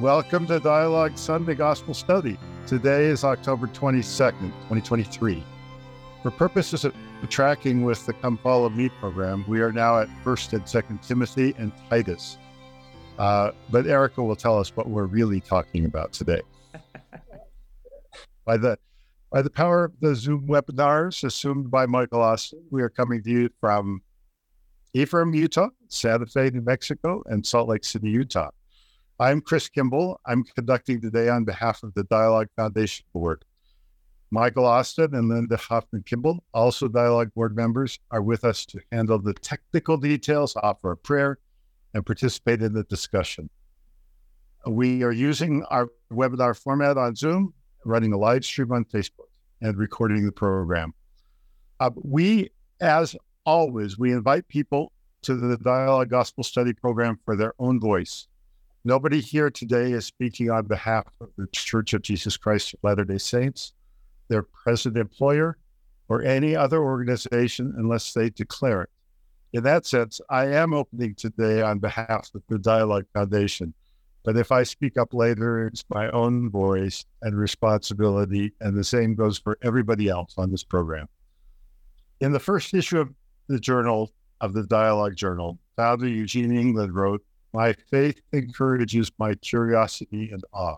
Welcome to Dialogue Sunday Gospel Study. Today is October 22nd, 2023. For purposes of tracking with the Come Follow Me program, we are now at 1st and 2nd Timothy and Titus. Uh, but Erika will tell us what we're really talking about today. by the by the power of the Zoom webinars assumed by Michael Austin, we are coming to you from Ephraim, Utah, Santa Fe, New Mexico, and Salt Lake City, Utah. I'm Chris Kimball. I'm conducting today on behalf of the Dialogue Foundation Board. Michael Austin and Linda Hoffman Kimball, also Dialogue Board members, are with us to handle the technical details, offer a prayer, and participate in the discussion. We are using our webinar format on Zoom, running a live stream on Facebook, and recording the program. Uh, we, as always, we invite people to the Dialogue Gospel Study Program for their own voice. Nobody here today is speaking on behalf of the Church of Jesus Christ of Latter day Saints, their present employer, or any other organization unless they declare it. In that sense, I am opening today on behalf of the Dialogue Foundation. But if I speak up later, it's my own voice and responsibility, and the same goes for everybody else on this program. In the first issue of the journal, of the Dialogue Journal, founder Eugene England wrote, My faith encourages my curiosity and awe.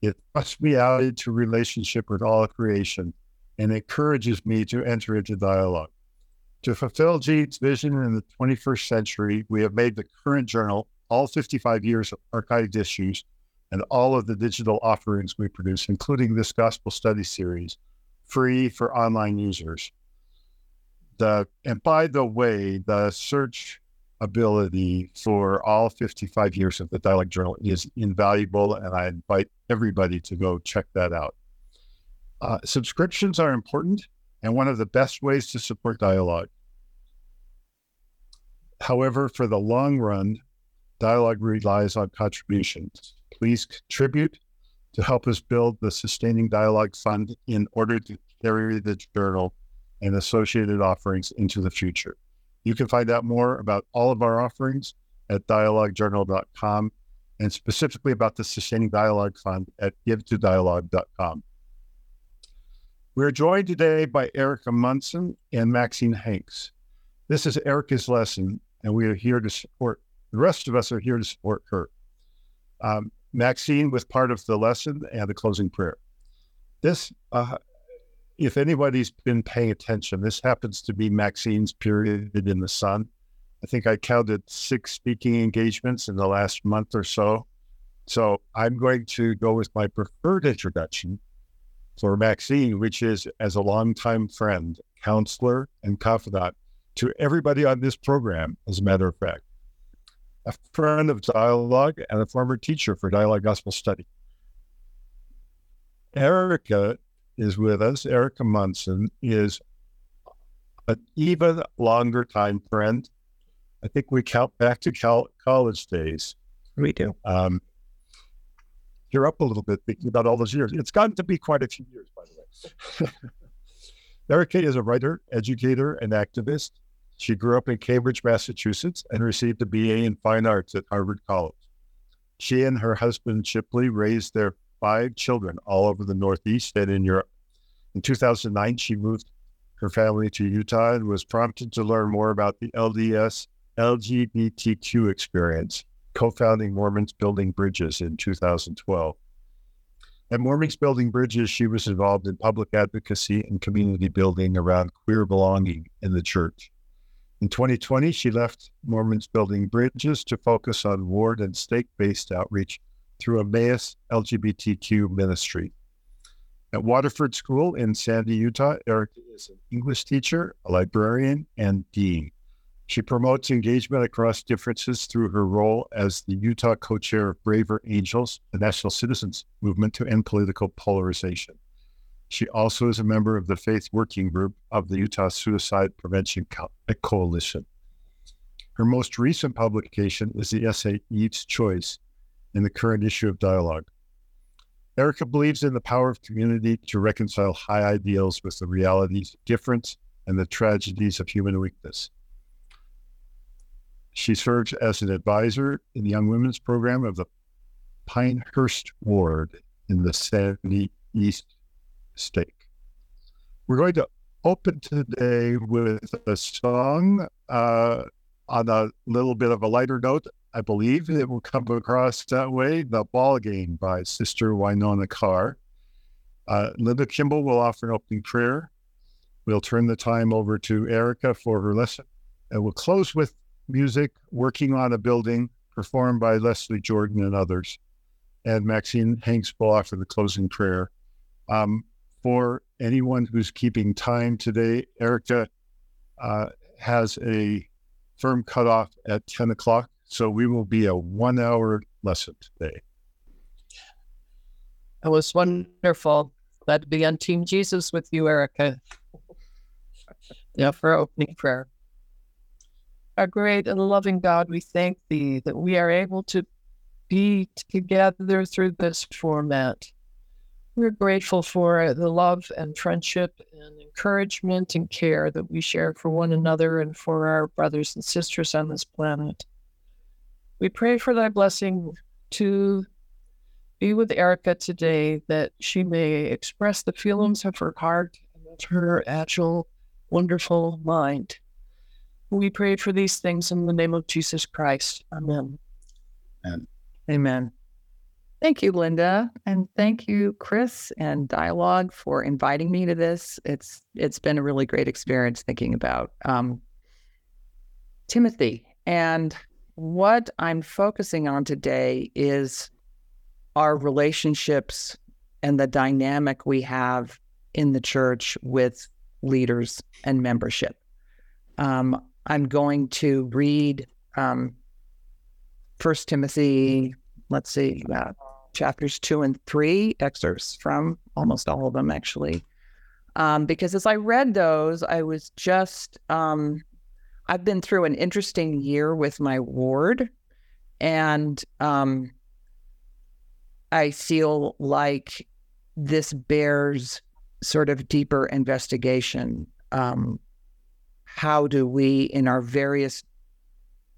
It thrusts me out into relationship with all creation and encourages me to enter into dialogue. To fulfill Gene's vision in the 21st century, we have made the current journal, all 55 years of archived issues, and all of the digital offerings we produce, including this gospel study series, free for online users the and by the way, the search ability for all 55 years of the Dialogue Journal is invaluable, and I invite everybody to go check that out. Uh, subscriptions are important and one of the best ways to support dialogue. However, for the long run, dialogue relies on contributions. Please contribute to help us build the Sustaining Dialogue Fund in order to carry the journal and associated offerings into the future. You can find out more about all of our offerings at dialoguejournal.com and specifically about the Sustaining Dialogue Fund at givetodialogue.com. We're joined today by Erika Munson and Maxine Hanks. This is Erika's lesson, and we are here to support, the rest of us are here to support her. Um, Maxine with part of the lesson and the closing prayer. This uh, if anybody's been paying attention, this happens to be Maxine's period in the sun. I think I counted six speaking engagements in the last month or so. So I'm going to go with my preferred introduction for Maxine, which is as a longtime friend, counselor, and confidant to everybody on this program, as a matter of fact. A friend of dialogue and a former teacher for dialogue gospel study. Erika is with us. Erika Munson is an even longer time friend. I think we count back to cal- college days. We do. Um, you're up a little bit thinking about all those years. It's gotten to be quite a few years, by the way. Erika is a writer, educator, and activist. She grew up in Cambridge, Massachusetts, and received a BA in Fine Arts at Harvard College. She and her husband, Shipley, raised their five children all over the Northeast and in Europe. In 2009, she moved her family to Utah and was prompted to learn more about the LDS LGBTQ experience, co founding Mormons Building Bridges in 2012. At Mormons Building Bridges, she was involved in public advocacy and community building around queer belonging in the church. In 2020, she left Mormons Building Bridges to focus on ward and stake based outreach through Emmaus LGBTQ ministry. At Waterford School in Sandy, Utah, Erika is an English teacher, a librarian, and dean. She promotes engagement across differences through her role as the Utah co chair of Braver Angels, the national citizens movement to end political polarization. She also is a member of the Faith Working Group of the Utah Suicide Prevention uh, Coalition. Her most recent publication is the essay Eve's Choice in the current issue of Dialogue. Erika believes in the power of community to reconcile high ideals with the realities of difference and the tragedies of human weakness. She serves as an advisor in the Young Women's Program of the Pinehurst Ward in the Sandy East Stake. We're going to open today with a song uh, on a little bit of a lighter note. I believe it will come across that way. The Ball Game by Sister Wynona Carr. Uh, Linda Kimball will offer an opening prayer. We'll turn the time over to Erika for her lesson. And we'll close with music, Working on a Building, performed by Leslie Jordan and others. And Maxine Hanks will offer the closing prayer. Um, for anyone who's keeping time today, Erika uh, has a firm cutoff at 10 o'clock. So we will be a one hour lesson today. It was wonderful. Glad to be on Team Jesus with you, Erika. yeah, for opening prayer. Our great and loving God, we thank thee that we are able to be together through this format. We're grateful for the love and friendship and encouragement and care that we share for one another and for our brothers and sisters on this planet. We pray for thy blessing to be with Erika today, that she may express the feelings of her heart and of her agile, wonderful mind. We pray for these things in the name of Jesus Christ. Amen. Amen. Amen. Thank you, Linda, and thank you, Chris and Dialogue for inviting me to this. It's it's been a really great experience thinking about um, Timothy, and what I'm focusing on today is our relationships and the dynamic we have in the church with leaders and membership. Um, I'm going to read um, First Timothy. Let's see, uh, chapters two and three, excerpts from almost all of them, actually. Um, because as I read those, I was just, um, I've been through an interesting year with my ward, and um, I feel like this bears sort of deeper investigation. Um, how do we, in our various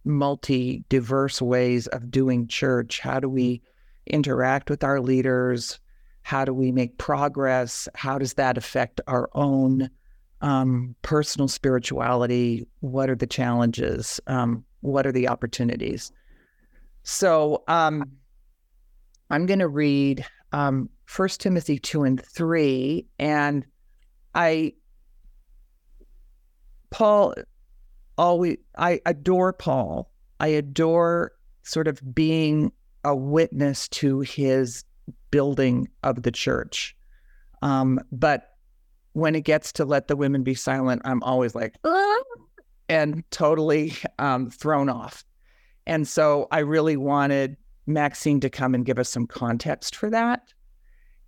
multi diverse ways of doing church, how do we interact with our leaders? How do we make progress? How does that affect our own um, personal spirituality? What are the challenges? Um, what are the opportunities? So um, I'm going to read um, First Timothy two and three, and I Paul always I adore Paul. I adore sort of being a witness to his building of the church. Um, but when it gets to let the women be silent, I'm always like, ah, and totally um, thrown off. And so I really wanted Maxine to come and give us some context for that.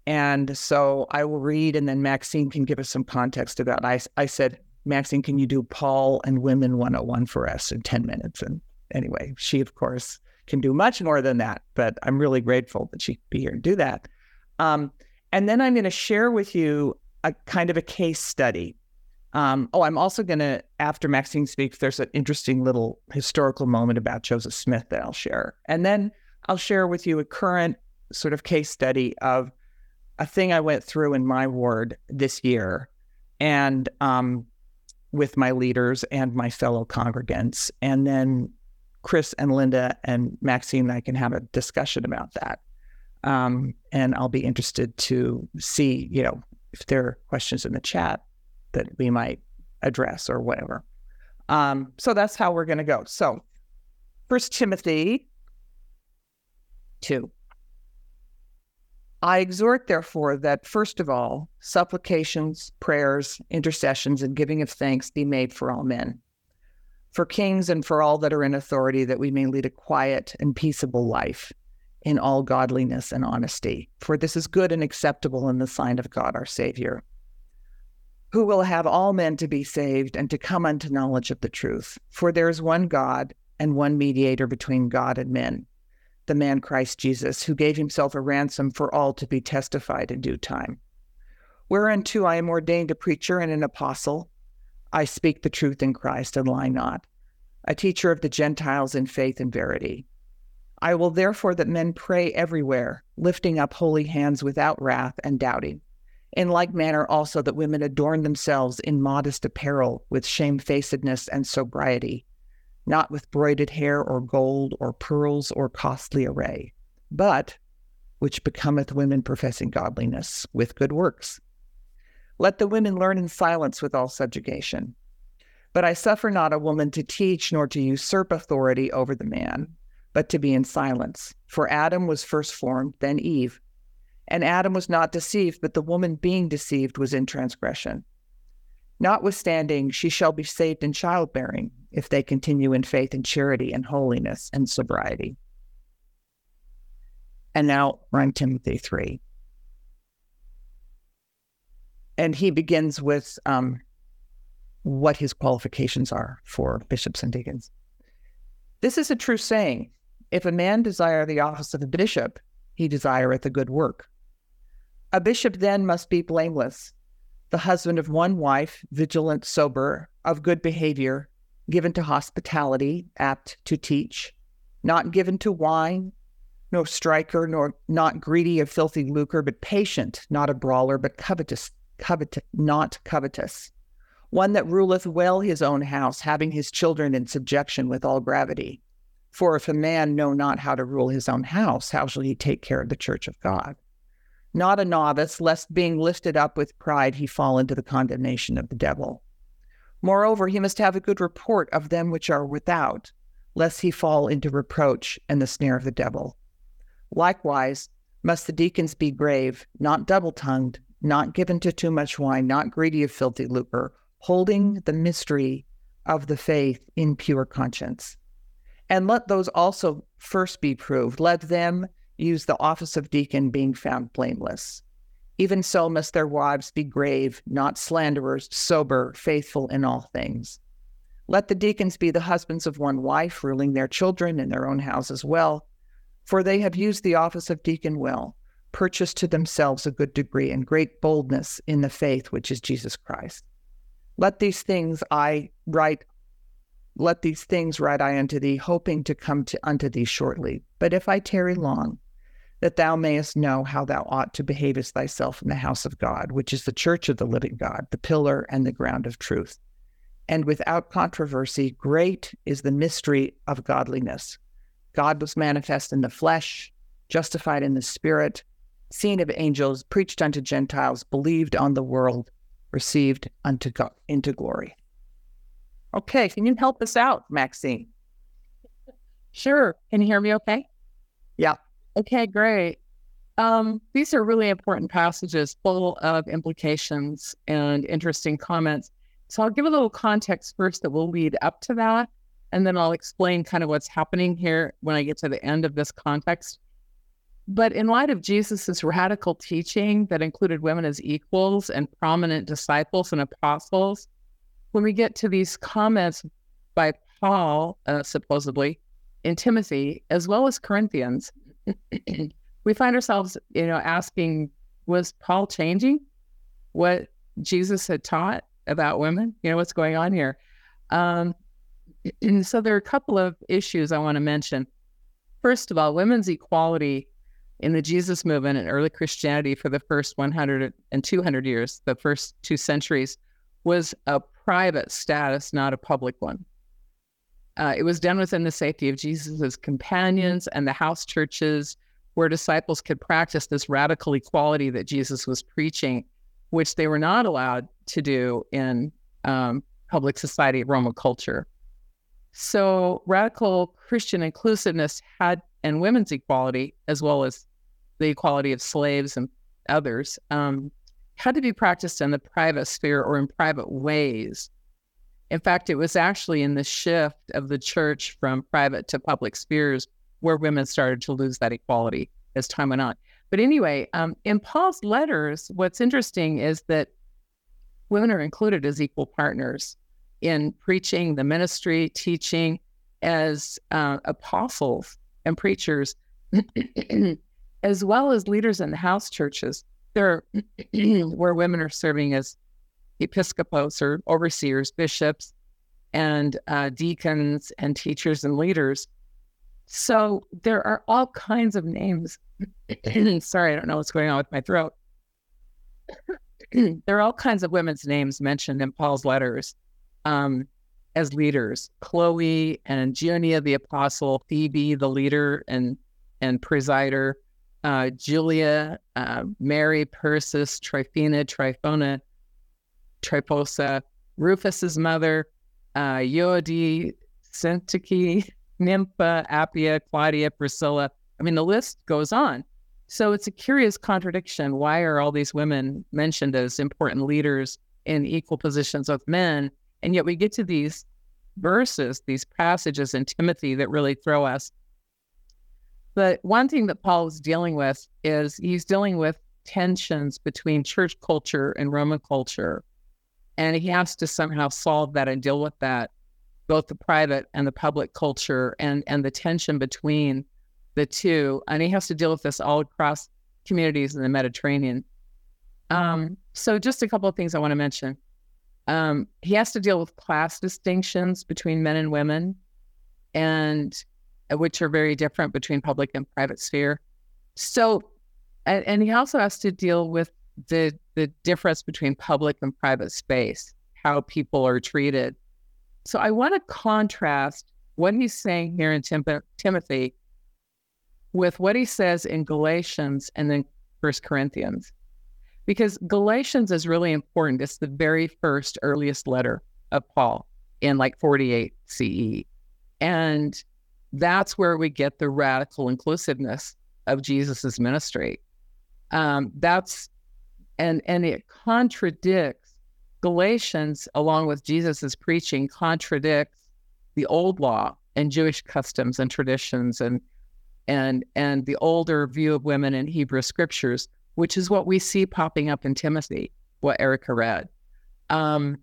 And so I will read, and then Maxine can give us some context about. I I said, Maxine, can you do Paul and Women 101 for us in 10 minutes? And anyway, she of course can do much more than that, but I'm really grateful that she could be here and do that. Um, and then I'm going to share with you a kind of a case study. Um, oh, I'm also going to, after Maxine speaks, there's an interesting little historical moment about Joseph Smith that I'll share. And then I'll share with you a current sort of case study of a thing I went through in my ward this year and um, with my leaders and my fellow congregants. And then Chris and Linda and Maxine and I can have a discussion about that. Um, and I'll be interested to see, you know, if there are questions in the chat that we might address or whatever. Um, so that's how we're going to go. So, First Timothy two. I exhort, therefore, that first of all, supplications, prayers, intercessions, and giving of thanks be made for all men for kings and for all that are in authority, that we may lead a quiet and peaceable life in all godliness and honesty. For this is good and acceptable in the sight of God our Savior, who will have all men to be saved and to come unto knowledge of the truth. For there is one God and one mediator between God and men, the man Christ Jesus, who gave himself a ransom for all to be testified in due time. Whereunto I am ordained a preacher and an apostle I speak the truth in Christ and lie not, a teacher of the Gentiles in faith and verity. I will therefore that men pray everywhere, lifting up holy hands without wrath and doubting. In like manner also that women adorn themselves in modest apparel with shamefacedness and sobriety, not with broided hair or gold or pearls or costly array, but which becometh women professing godliness with good works. Let the women learn in silence with all subjugation. But I suffer not a woman to teach nor to usurp authority over the man, but to be in silence. For Adam was first formed, then Eve. And Adam was not deceived, but the woman being deceived was in transgression. Notwithstanding, she shall be saved in childbearing, if they continue in faith and charity and holiness and sobriety. And now we're Timothy 3. And he begins with um, what his qualifications are for bishops and deacons. This is a true saying. If a man desire the office of a bishop, he desireth a good work. A bishop then must be blameless, the husband of one wife, vigilant, sober, of good behavior, given to hospitality, apt to teach, not given to wine, no striker, nor not greedy of filthy lucre, but patient, not a brawler, but covetous, covetous, not covetous. One that ruleth well his own house, having his children in subjection with all gravity. For if a man know not how to rule his own house, how shall he take care of the church of God? Not a novice, lest being lifted up with pride he fall into the condemnation of the devil. Moreover, he must have a good report of them which are without, lest he fall into reproach and the snare of the devil. Likewise, must the deacons be grave, not double tongued, not given to too much wine, not greedy of filthy lucre, holding the mystery of the faith in pure conscience. And let those also first be proved. Let them use the office of deacon, being found blameless. Even so must their wives be grave, not slanderers, sober, faithful in all things. Let the deacons be the husbands of one wife, ruling their children in their own houses well for they have used the office of deacon well, purchased to themselves a good degree and great boldness in the faith which is Jesus Christ. Let these things I write, let these things write I unto thee, hoping to come to unto thee shortly. But if I tarry long, that thou mayest know how thou ought to behavest thyself in the house of God, which is the church of the living God, the pillar and the ground of truth. And without controversy, great is the mystery of godliness. God was manifest in the flesh, justified in the spirit, seen of angels, preached unto Gentiles, believed on the world, received unto God into glory. Okay, can you help us out, Maxine? Sure. Can you hear me okay? Yeah. Okay, great. Um, these are really important passages full of implications and interesting comments. So I'll give a little context first that will lead up to that. And then I'll explain kind of what's happening here when I get to the end of this context. But in light of Jesus's radical teaching that included women as equals and prominent disciples and apostles, when we get to these comments by Paul, uh, supposedly, in Timothy, as well as Corinthians, we find ourselves, you know, asking, was Paul changing what Jesus had taught about women? You know, what's going on here? Um, and so there are a couple of issues I want to mention. First of all, women's equality in the Jesus movement and early Christianity for the first 100 and 200 years, the first two centuries, was a private status, not a public one. Uh, it was done within the safety of Jesus's companions and the house churches, where disciples could practice this radical equality that Jesus was preaching, which they were not allowed to do in um, public society, of Roman culture. So radical Christian inclusiveness had and women's equality, as well as the equality of slaves and others, um, had to be practiced in the private sphere or in private ways. In fact, it was actually in the shift of the church from private to public spheres where women started to lose that equality as time went on. But anyway, um, in Paul's letters, what's interesting is that women are included as equal partners in preaching, the ministry, teaching as uh, apostles and preachers, as well as leaders in the house churches. There, where women are serving as episcopos or overseers, bishops, and uh, deacons and teachers and leaders. So there are all kinds of names. Sorry, I don't know what's going on with my throat. there are all kinds of women's names mentioned in Paul's letters um, as leaders Chloe and Junia the apostle, Phoebe the leader and, and presider, uh, Julia, uh, Mary, Persis, Tryphena, Tryphona, Tryphosa, Rufus's mother, uh, Euodia, Syntyche, Nympha, Appia, Claudia, Priscilla. I mean, the list goes on. So it's a curious contradiction. Why are all these women mentioned as important leaders in equal positions with men? And yet we get to these verses, these passages in Timothy that really throw us. But one thing that Paul is dealing with is he's dealing with tensions between church culture and Roman culture. And he has to somehow solve that and deal with that, both the private and the public culture and, and the tension between the two, and he has to deal with this all across communities in the Mediterranean. Um, so, just a couple of things I want to mention. Um, he has to deal with class distinctions between men and women, and Uh, which are very different between public and private sphere. So, and, and he also has to deal with the the difference between public and private space, how people are treated. So, I want to contrast what he's saying here in Tim- Timothy with what he says in Galatians and then First Corinthians. Because Galatians is really important. It's the very first earliest letter of Paul in like 48 CE. And that's where we get the radical inclusiveness of Jesus's ministry. Um, that's and and it contradicts Galatians, along with Jesus's preaching, contradicts the old law and Jewish customs and traditions and and and the older view of women in Hebrew scriptures, which is what we see popping up in Timothy, what Erika read. Um,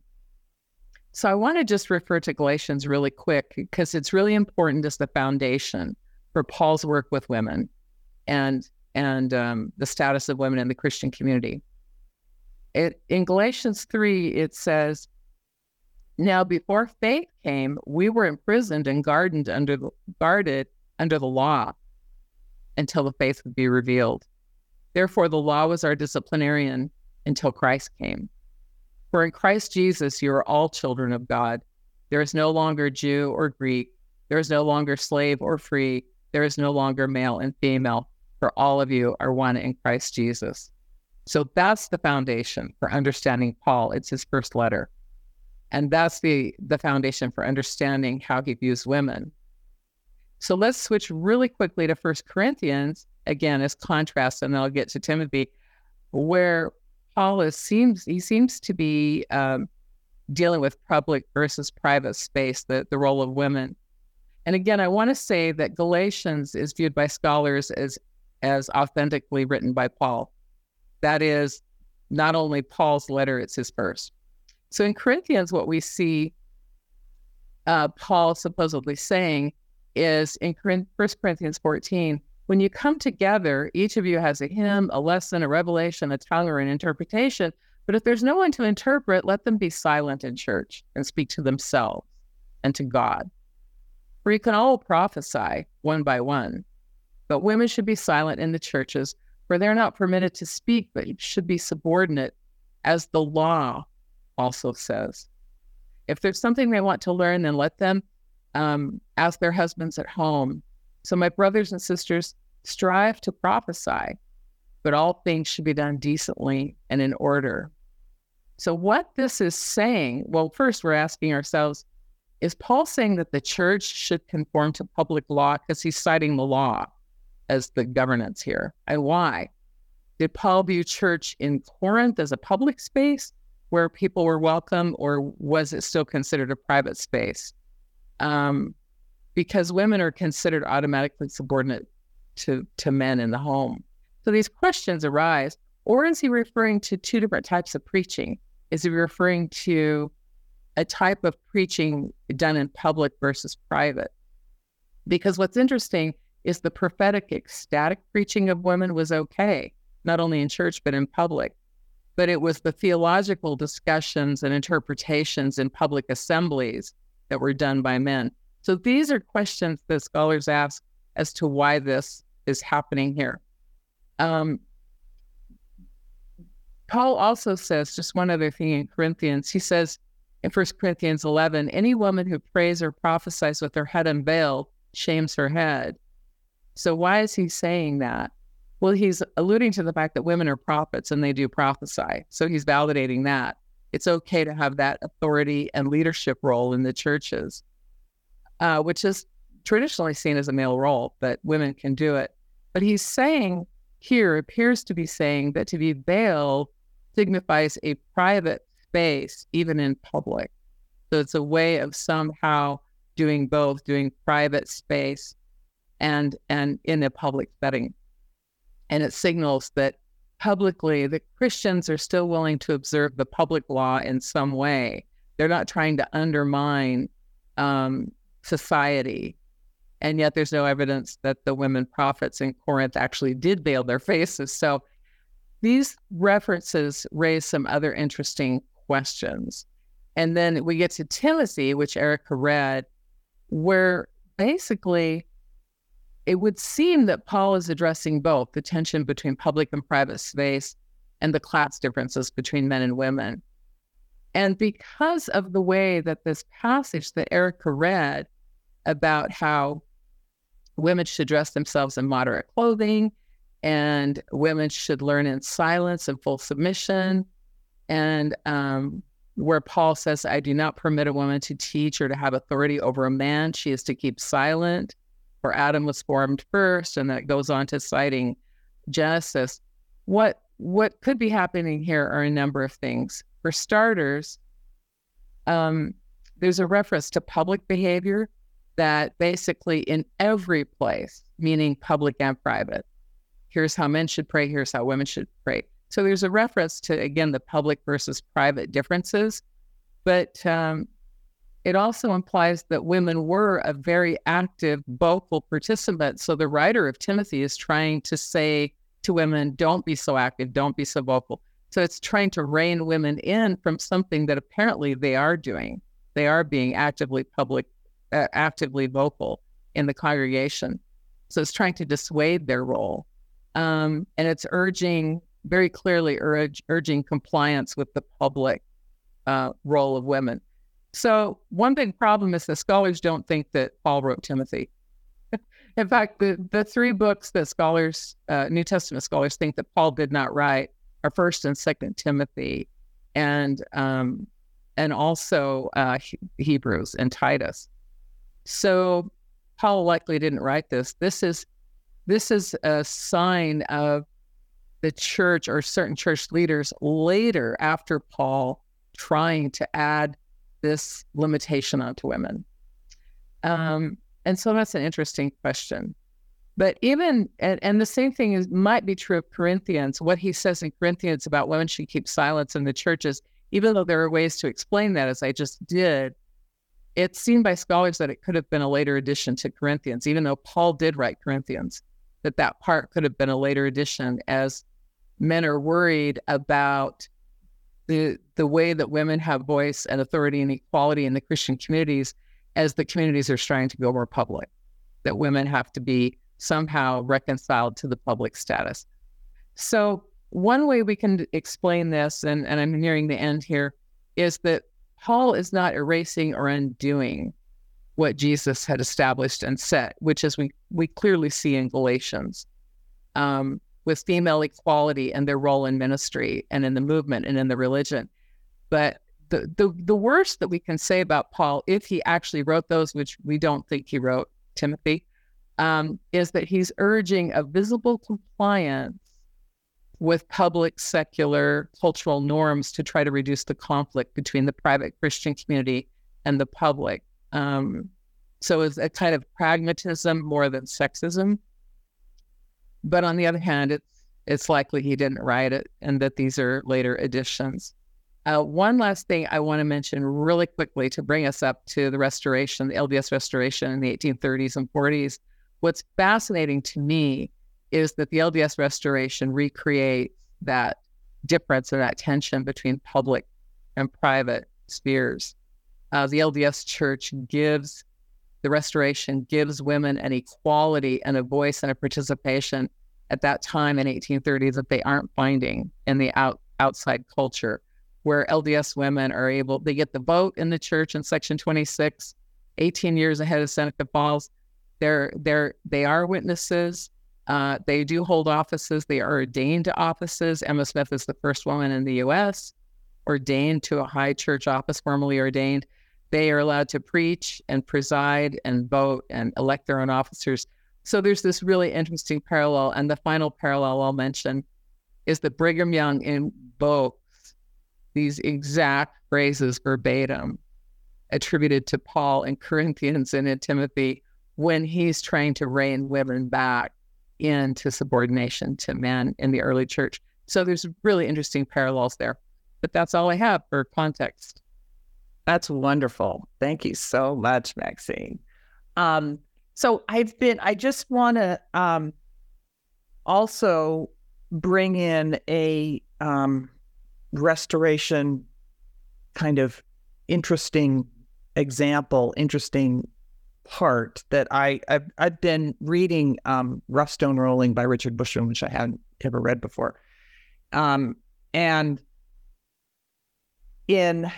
so I want to just refer to Galatians really quick because it's really important as the foundation for Paul's work with women and and um, the status of women in the Christian community. It, in Galatians 3, it says, Now before faith came, we were imprisoned and guarded under the, guarded under the law until the faith would be revealed. Therefore, the law was our disciplinarian until Christ came. For in Christ Jesus, you are all children of God. There is no longer Jew or Greek. There is no longer slave or free. There is no longer male and female, for all of you are one in Christ Jesus. So that's the foundation for understanding Paul. It's his first letter. And that's the, the foundation for understanding how he views women. So let's switch really quickly to First Corinthians again as contrast, and then I'll get to Timothy, where Paul is, seems he seems to be um, dealing with public versus private space, the the role of women. And again, I want to say that Galatians is viewed by scholars as as authentically written by Paul. That is not only Paul's letter; it's his first. So in Corinthians, what we see uh, Paul supposedly saying is in 1 Corinthians 14. When you come together, each of you has a hymn, a lesson, a revelation, a tongue, or an interpretation. But if there's no one to interpret, let them be silent in church and speak to themselves and to God. For you can all prophesy one by one, but women should be silent in the churches, for they're not permitted to speak, but should be subordinate, as the law also says. If there's something they want to learn, then let them um, as their husbands at home. So, my brothers and sisters, strive to prophesy, but all things should be done decently and in order. So, what this is saying, well, first we're asking ourselves, is Paul saying that the church should conform to public law because he's citing the law as the governance here? And why? Did Paul view church in Corinth as a public space where people were welcome, or was it still considered a private space? um, because women are considered automatically subordinate to, to men in the home. So these questions arise. Or is he referring to two different types of preaching? Is he referring to a type of preaching done in public versus private? Because what's interesting is the prophetic ecstatic preaching of women was okay, not only in church, but in public. But it was the theological discussions and interpretations in public assemblies that were done by men. So these are questions that scholars ask as to why this is happening here. Um, Paul also says just one other thing in Corinthians. He says in 1 Corinthians 11, any woman who prays or prophesies with her head unveiled shames her head. So why is he saying that? Well, he's alluding to the fact that women are prophets and they do prophesy. So he's validating that. It's okay to have that authority and leadership role in the churches, uh, which is traditionally seen as a male role, but women can do it. But he's saying here, appears to be saying that to be veiled signifies a private space, even in public. So it's a way of somehow doing both, doing private space and and in a public setting and it signals that publicly the Christians are still willing to observe the public law in some way. They're not trying to undermine um, society. And yet there's no evidence that the women prophets in Corinth actually did veil their faces. So these references raise some other interesting questions. And then we get to Timothy, which Erika read, where basically it would seem that Paul is addressing both the tension between public and private space and the class differences between men and women. And because of the way that this passage that Erika read about how women should dress themselves in moderate clothing and women should learn in silence and full submission, and um, where Paul says, I do not permit a woman to teach or to have authority over a man, she is to keep silent for Adam was formed first, and that goes on to citing Genesis. What what could be happening here are a number of things. For starters, um, there's a reference to public behavior that basically in every place, meaning public and private, here's how men should pray, here's how women should pray. So there's a reference to again the public versus private differences, but um, it also implies that women were a very active vocal participant. So the writer of Timothy is trying to say to women, don't be so active, don't be so vocal. So it's trying to rein women in from something that apparently they are doing. They are being actively public, actively vocal in the congregation. So it's trying to dissuade their role. Um, and it's urging, very clearly urge, urging compliance with the public uh, role of women. So one big problem is that scholars don't think that Paul wrote Timothy. In fact, the, the three books that scholars, uh, New Testament scholars, think that Paul did not write are First and Second Timothy, and um, and also uh, Hebrews and Titus. So Paul likely didn't write this. This is this is a sign of the church or certain church leaders later after Paul trying to add this limitation onto women? Um, and so that's an interesting question. But even and, and the same thing is might be true of Corinthians. What he says in Corinthians about women should keep silence in the churches, even though there are ways to explain that, as I just did, it's seen by scholars that it could have been a later addition to Corinthians, even though Paul did write Corinthians, that that part could have been a later addition as men are worried about the the way that women have voice and authority and equality in the Christian communities as the communities are trying to go more public, that women have to be somehow reconciled to the public status. So one way we can explain this, and, and I'm nearing the end here, is that Paul is not erasing or undoing what Jesus had established and set, which is we we clearly see in Galatians. Um, with female equality and their role in ministry and in the movement and in the religion. But the, the the worst that we can say about Paul, if he actually wrote those, which we don't think he wrote, Timothy, um, is that he's urging a visible compliance with public secular cultural norms to try to reduce the conflict between the private Christian community and the public. Um, so it's a kind of pragmatism more than sexism. But on the other hand, it's it's likely he didn't write it and that these are later additions. Uh, one last thing I want to mention really quickly to bring us up to the restoration, the LDS restoration in the 1830s and 40s. What's fascinating to me is that the LDS restoration recreates that difference and that tension between public and private spheres. Uh, the LDS Church gives the Restoration gives women an equality and a voice and a participation at that time in 1830 that they aren't finding in the out, outside culture, where LDS women are able, they get the vote in the church in Section 26, 18 years ahead of Seneca Falls. They're, they're, they are witnesses. Uh, they do hold offices. They are ordained to offices. Emma Smith is the first woman in the U.S. ordained to a high church office, formally ordained. They are allowed to preach and preside and vote and elect their own officers. So there's this really interesting parallel. And the final parallel I'll mention is that Brigham Young invokes these exact phrases verbatim attributed to Paul in Corinthians and in Timothy when he's trying to rein women back into subordination to men in the early church. So there's really interesting parallels there. But that's all I have for context. That's wonderful. Thank you so much, Maxine. Um, so I've been, I just want to um, also bring in a um, restoration kind of interesting example, interesting part that I, I've, I've been reading um, Rough Stone Rolling by Richard Bushman, which I hadn't ever read before. Um, and in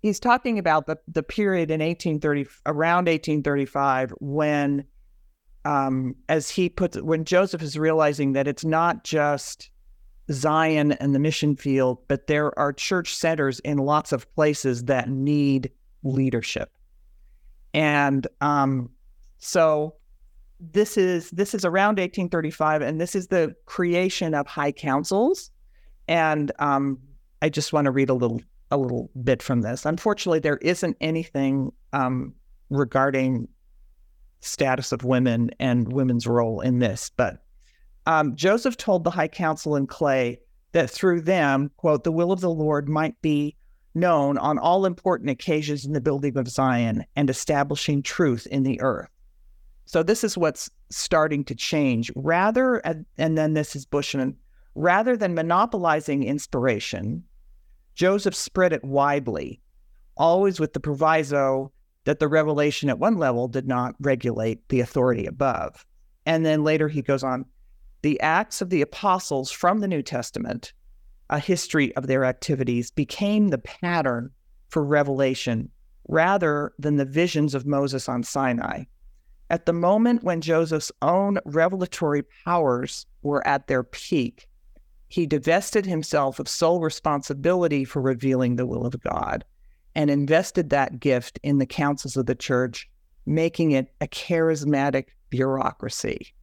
he's talking about the the period in 1830 around 1835 when um, as he puts it, when Joseph is realizing that it's not just Zion and the mission field, but there are church centers in lots of places that need leadership. And um, so this is this is around 1835, and this is the creation of high councils. And um, I just want to read a little a little bit from this. Unfortunately, there isn't anything um, regarding status of women and women's role in this. But um, Joseph told the High Council in Clay that through them, quote, the will of the Lord might be known on all important occasions in the building of Zion and establishing truth in the earth. So this is what's starting to change. Rather, and then this is Bushman, rather than monopolizing inspiration, Joseph spread it widely, always with the proviso that the revelation at one level did not regulate the authority above. And then later he goes on the Acts of the Apostles from the New Testament, a history of their activities, became the pattern for revelation rather than the visions of Moses on Sinai. At the moment when Joseph's own revelatory powers were at their peak, he divested himself of sole responsibility for revealing the will of God and invested that gift in the councils of the church, making it a charismatic bureaucracy.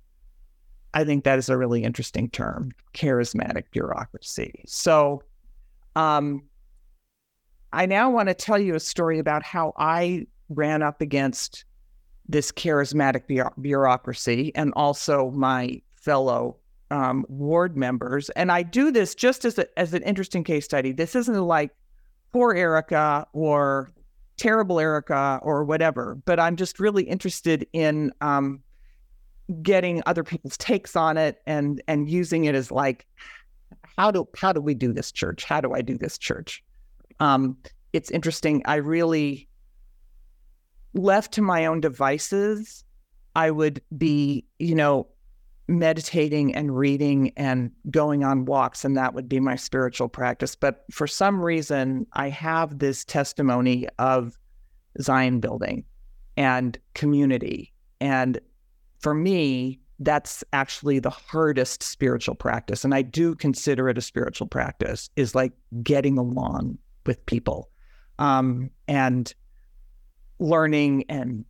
I think that is a really interesting term, charismatic bureaucracy. So, um, I now want to tell you a story about how I ran up against this charismatic bureaucracy and also my fellow um, ward members. And I do this just as, a, as an interesting case study. This isn't like poor Erika or terrible Erika or whatever, but I'm just really interested in um, getting other people's takes on it and and using it as like how do how do we do this church? How do I do this church? Um, it's interesting. I really left to my own devices, I would be, you know, meditating and reading and going on walks, and that would be my spiritual practice. But for some reason, I have this testimony of Zion building and community. And for me, that's actually the hardest spiritual practice. And I do consider it a spiritual practice, is like getting along with people um, and learning and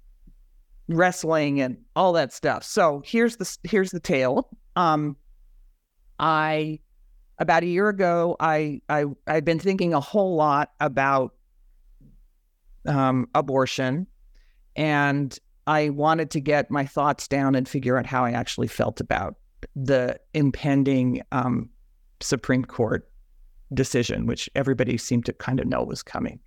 wrestling and all that stuff. So here's the here's the tale. Um, I about a year ago, I I I'd been thinking a whole lot about um, abortion, and I wanted to get my thoughts down and figure out how I actually felt about the impending um, Supreme Court decision, which everybody seemed to kind of know was coming.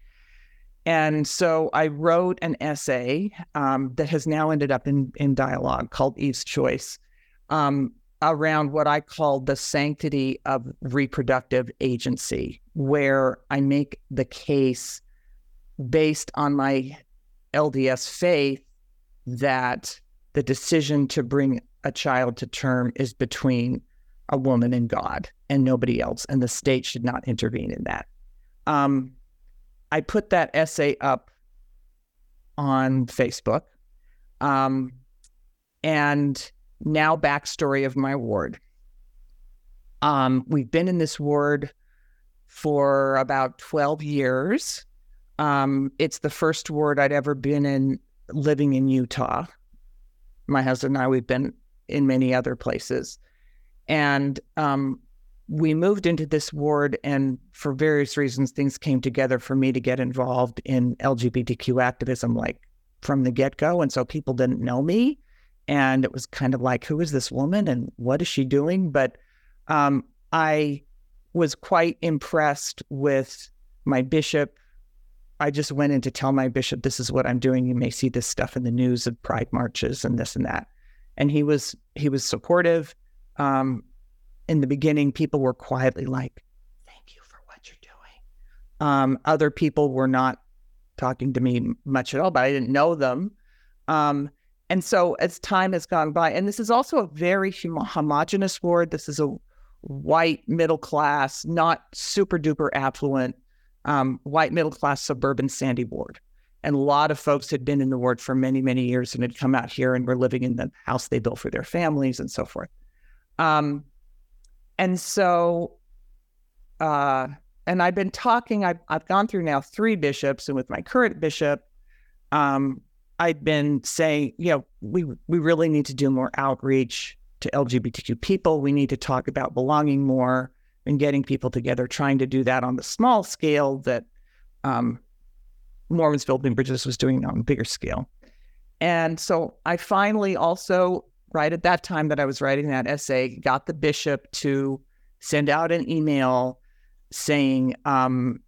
And so I wrote an essay um, that has now ended up in, in dialogue called Eve's Choice um, around what I call the sanctity of reproductive agency, where I make the case based on my LDS faith that the decision to bring a child to term is between a woman and God and nobody else, and the state should not intervene in that. Um, I put that essay up on Facebook. Um, and now, backstory of my ward. Um, we've been in this ward for about 12 years. Um, it's the first ward I'd ever been in living in Utah. My husband and I, we've been in many other places. And um, we moved into this ward, and for various reasons, things came together for me to get involved in LGBTQ activism, like from the get go. And so people didn't know me. And it was kind of like, who is this woman and what is she doing? But um, I was quite impressed with my bishop. I just went in to tell my bishop, this is what I'm doing. You may see this stuff in the news of pride marches and this and that. And he was he was supportive. Um, in the beginning, people were quietly like, thank you for what you're doing. Um, other people were not talking to me much at all, but I didn't know them. Um, and so as time has gone by, and this is also a very homogenous ward, this is a white middle class, not super duper affluent, um, white middle class suburban Sandy ward. And a lot of folks had been in the ward for many, many years and had come out here and were living in the house they built for their families and so forth. Um, and so, uh, and I've been talking, I've, I've gone through now three bishops, and with my current bishop, um, I've been saying, you know, we, we really need to do more outreach to LGBTQ people. We need to talk about belonging more and getting people together, trying to do that on the small scale that um, Mormons Building Bridges was doing on a bigger scale. And so I finally also right at that time that I was writing that essay, got the bishop to send out an email saying, um,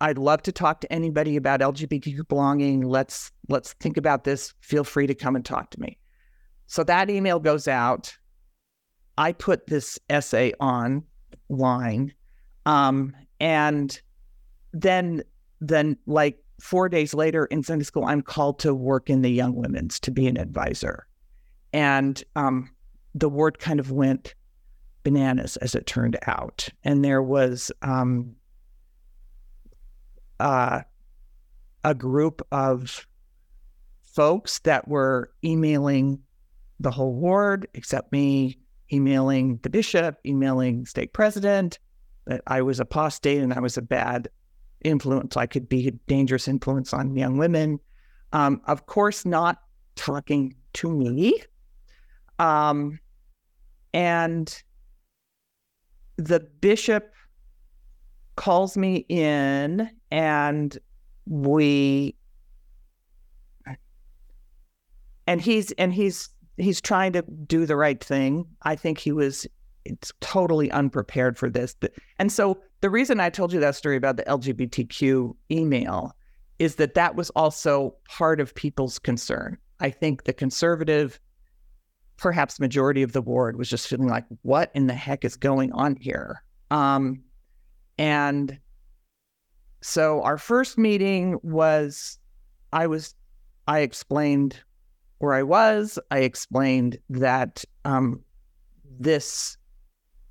"I'd love to talk to anybody about LGBTQ belonging. Let's let's think about this. Feel free to come and talk to me." So that email goes out. I put this essay online, um, and then then like four days later in Sunday school, I'm called to work in the young women's to be an advisor. And um, the ward kind of went bananas as it turned out. And there was um, uh, a group of folks that were emailing the whole ward, except me, emailing the bishop, emailing stake president, that I was apostate and I was a bad influence. I could be a dangerous influence on young women. Um, of course, not talking to me, um, and the bishop calls me in and we and he's and he's he's trying to do the right thing. I think he was it's totally unprepared for this. And so the reason I told you that story about the LGBTQ email is that that was also part of people's concern. I think the conservative perhaps majority of the ward was just feeling like, what in the heck is going on here? Um, and so our first meeting was, I was, I explained where I was. I explained that um, this,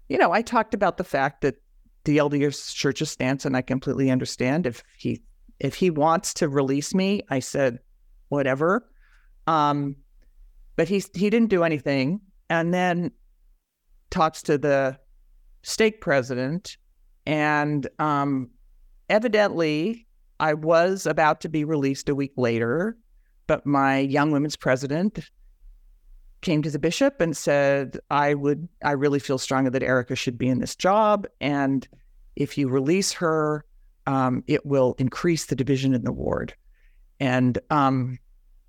you know, I talked about the fact that the LDS Church's stance, and I completely understand if he if he wants to release me. I said, whatever. Um, but he he didn't do anything, and then talks to the stake president, and um, evidently I was about to be released a week later, but my young women's president came to the bishop and said, I would, I really feel strongly that Erika should be in this job. And if you release her, um, it will increase the division in the ward. And um,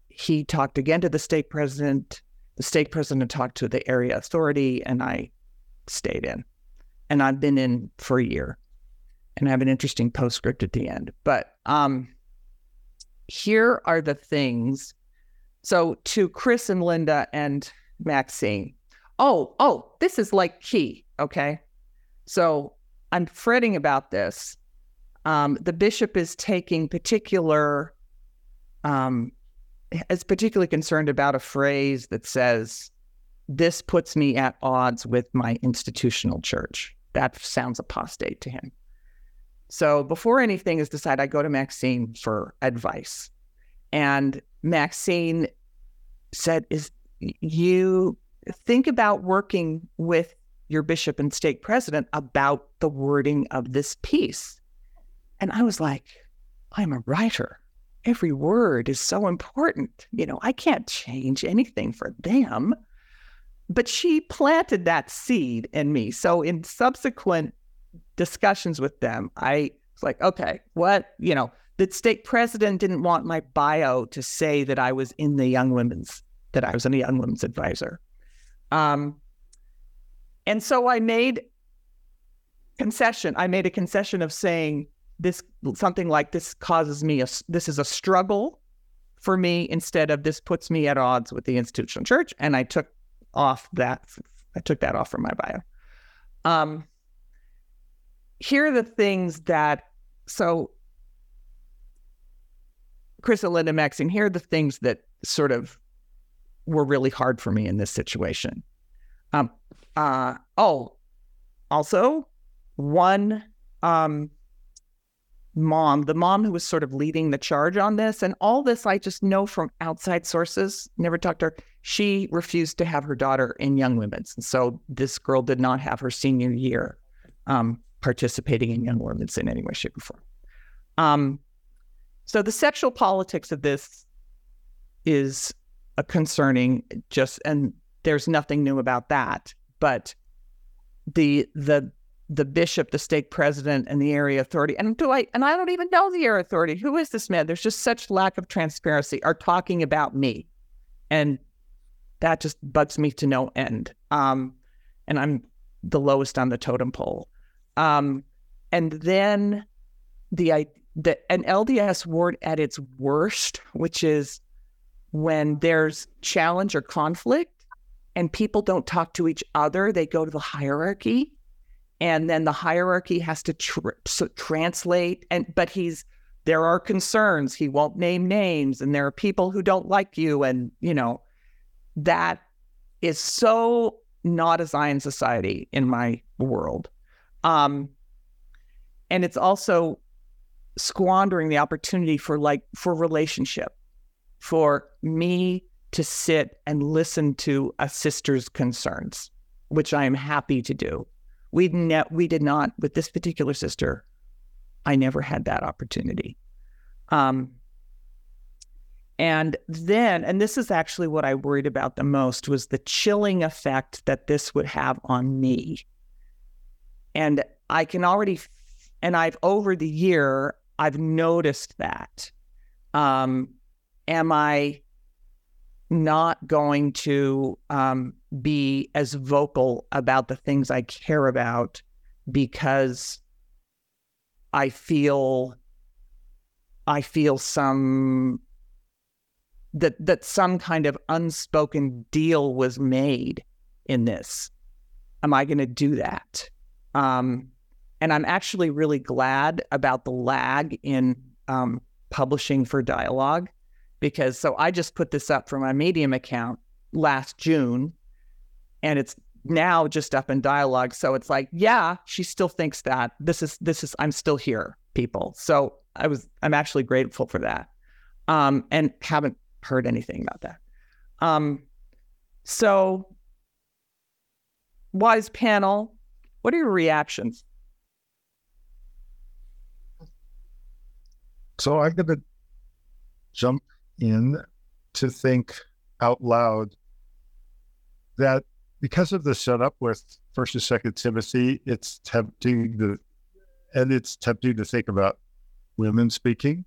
he talked again to the stake president. The stake president talked to the area authority, and I stayed in. And I've been in for a year. And I have an interesting postscript at the end. But um, here are the things. So to Chris and Linda and Maxine. Oh, oh, this is like key. Okay. So I'm fretting about this. Um, the bishop is taking particular um, is particularly concerned about a phrase that says, This puts me at odds with my institutional church. That sounds apostate to him. So before anything is decided, I go to Maxine for advice. And Maxine said, Is you think about working with your bishop and stake president about the wording of this piece. And I was like, I'm a writer. Every word is so important. You know, I can't change anything for them. But she planted that seed in me. So in subsequent discussions with them, I was like, okay, what, you know, the stake president didn't want my bio to say that I was in the young women's, that I was in a young women's advisor. Um, and so I made concession. I made a concession of saying this something like this causes me a this is a struggle for me instead of this puts me at odds with the institutional church. And I took off that I took that off from my bio. Um, here are the things that so Chris and Linda Maxine, here are the things that sort of were really hard for me in this situation. Um, uh, oh, also, one um, mom, the mom who was sort of leading the charge on this, and all this I just know from outside sources, never talked to her. She refused to have her daughter in Young Women's. And so this girl did not have her senior year um, participating in Young Women's in any way, shape, or form. Um, so the sexual politics of this is a concerning just and there's nothing new about that but the the the bishop the stake president and the area authority and do i and i don't even know the area authority. Who is this man? There's just such lack of transparency are talking about me. And that just bugs me to no end. Um and i'm the lowest on the totem pole um and then the the an lds ward at its worst which is when there's challenge or conflict and people don't talk to each other, they go to the hierarchy. And then the hierarchy has to tr- so translate. And but he's there are concerns. He won't name names, and there are people who don't like you, and you know that is so not a Zion society in my world. Um, and it's also squandering the opportunity for like for relationship for me to sit and listen to a sister's concerns, which I am happy to do. We ne- we did not with this particular sister. I never had that opportunity. Um, and then, and this is actually what I worried about the most was the chilling effect that this would have on me. And I can already, and I've over the year, I've noticed that. Um, am I not going to um, be as vocal about the things I care about because I feel I feel some that that some kind of unspoken deal was made in this. Am I going to do that? Um, and I'm actually really glad about the lag in um, publishing for dialogue because so I just put this up for my Medium account last June and it's now just up in dialogue. So it's like, yeah, she still thinks that this is this is I'm still here, people. So I was I'm actually grateful for that. Um, and haven't heard anything about that. Um, so wise panel, what are your reactions? So I'm going to jump in to think out loud that because of the setup with First and Second Timothy, it's tempting to, and it's tempting to think about women speaking.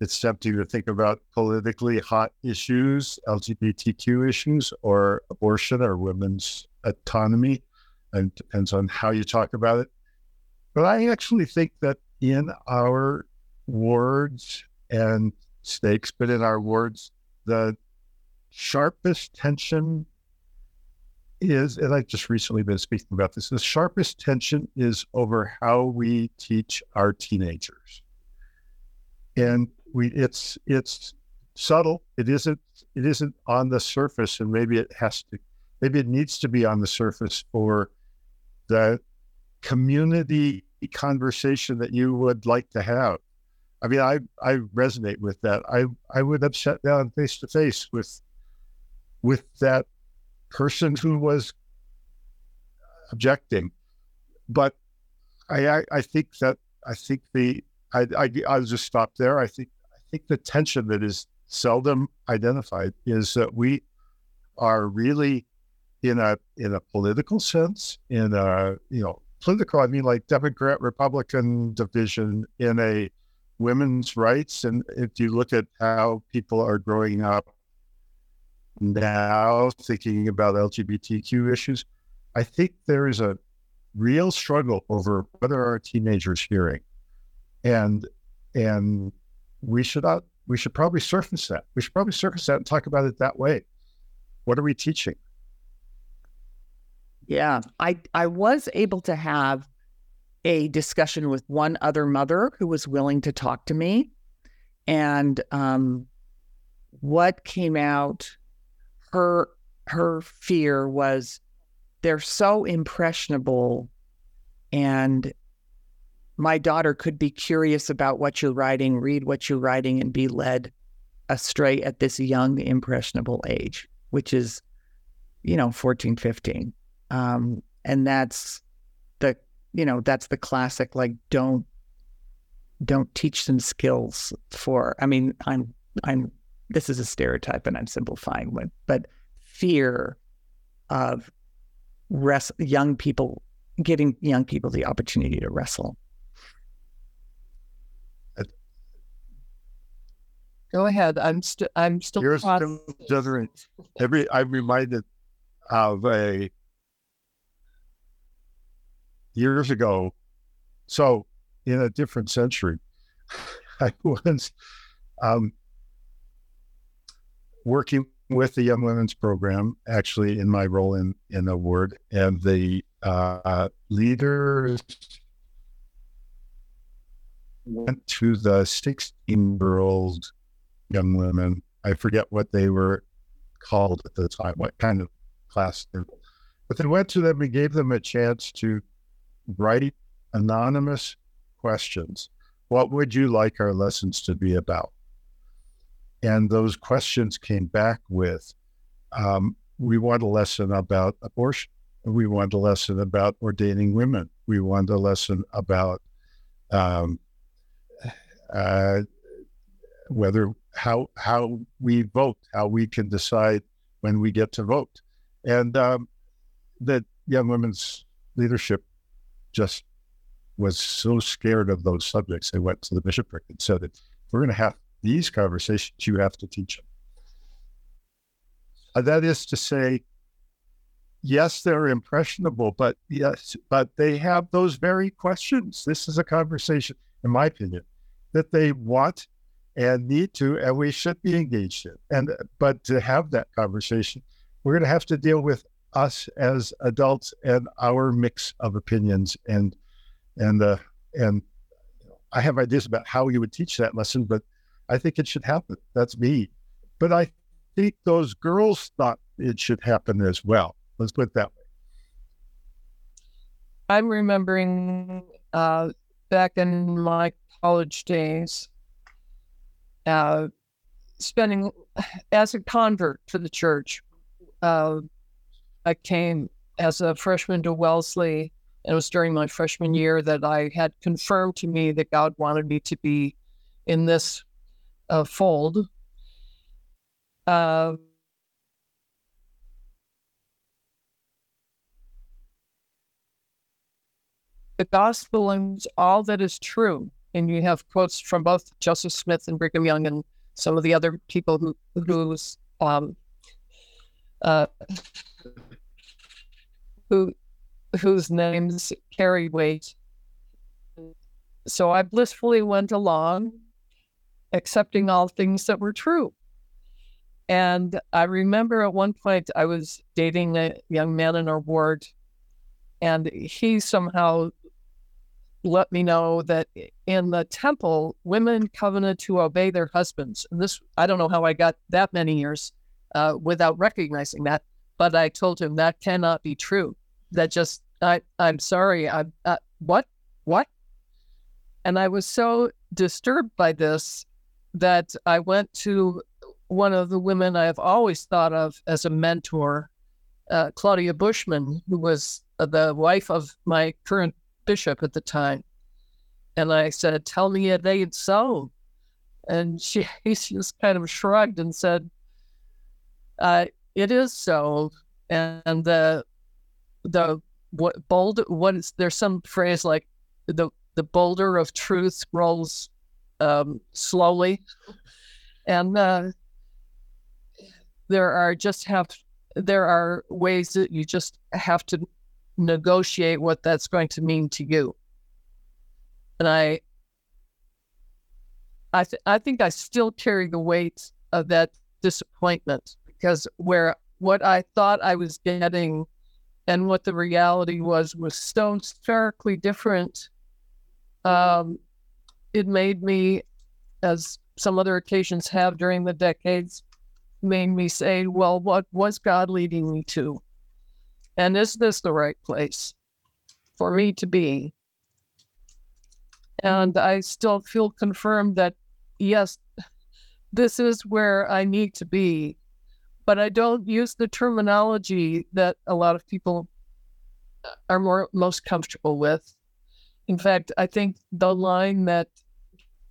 It's tempting to think about politically hot issues, LGBTQ issues, or abortion or women's autonomy. And depends on how you talk about it. But I actually think that in our wards and stakes, but in our wards, the sharpest tension is, and I've just recently been speaking about this, the sharpest tension is over how we teach our teenagers. And we it's it's subtle. It isn't. It isn't on the surface, and maybe it has to. Maybe it needs to be on the surface for the community conversation that you would like to have. I mean, I I resonate with that. I I would have sat down face to face with with that person who was objecting, but I I, I think that I think the I, I I'll just stop there. I think I think the tension that is seldom identified is that we are really in a in a political sense, in a you know political. I mean, like Democrat Republican division in a women's rights, and if you look at how people are growing up now, thinking about LGBTQ issues, I think there is a real struggle over whether our teenagers hearing, and and we should not we should probably surface that. We should probably surface that and talk about it that way. What are we teaching? Yeah, I I was able to have a discussion with one other mother who was willing to talk to me, and um, what came out, her her fear was they're so impressionable, and my daughter could be curious about what you're writing, read what you're writing, and be led astray at this young impressionable age, which is, you know, 14, 15 um, and that's the you know that's the classic like don't don't teach them skills for i mean i'm i'm this is a stereotype and i'm simplifying but but fear of rest young people giving young people the opportunity to wrestle Go ahead. I'm still. I'm still. You're still Every I'm reminded of a years ago. So, in a different century, I was um, working with the Young Women's Program, actually, in my role in in a ward, and the uh, leaders went to the 16 year old young women. I forget what they were called at the time, what kind of class. But they went to them and gave them a chance to write anonymous questions. What would you like our lessons to be about? And those questions came back with um, we want a lesson about abortion. We want a lesson about ordaining women. We want a lesson about um, uh, whether how how we vote, how we can decide when we get to vote, and um, that young women's leadership just was so scared of those subjects, they went to the bishopric and said, if we're going to have these conversations, you have to teach them. That is to say, yes, they're impressionable, but yes, but they have those very questions. This is a conversation, in my opinion, that they want and need to, and we should be engaged in. And but to have that conversation, we're going to have to deal with us as adults and our mix of opinions and and uh, and I have ideas about how you would teach that lesson, but I think it should happen. That's me. But I think those girls thought it should happen as well. Let's put it that way. I'm remembering uh, back in my college days, uh, spending as a convert to the church, uh, I came as a freshman to Wellesley. And it was during my freshman year that I had confirmed to me that God wanted me to be in this uh, fold. Uh, the gospel is all that is true. And you have quotes from both Joseph Smith and Brigham Young and some of the other people who whose um, uh, who whose names carry weight. So I blissfully went along, accepting all things that were true. And I remember at one point I was dating a young man in our ward, and he somehow let me know that in the temple, women covenant to obey their husbands. And this, I don't know how I got that many years uh, without recognizing that, but I told him that cannot be true. That just, I, I'm sorry. I, uh, what, what? And I was so disturbed by this that I went to one of the women I have always thought of as a mentor, uh, Claudia Bushman, who was the wife of my current bishop at the time. And I said, Tell me it ain't so. And she, she just kind of shrugged and said, uh, It is so. And the, the, what bold, what is, there's some phrase like the, the boulder of truth rolls um, slowly. And uh, there are just have, there are ways that you just have to negotiate what that's going to mean to you. And I, I, th- I think I still carry the weight of that disappointment because where what I thought I was getting and what the reality was was so starkly different. Um, it made me, as some other occasions have during the decades, made me say, well, what was God leading me to? And is this the right place for me to be? And I still feel confirmed that, yes, this is where I need to be. But I don't use the terminology that a lot of people are more most comfortable with. In fact, I think the line that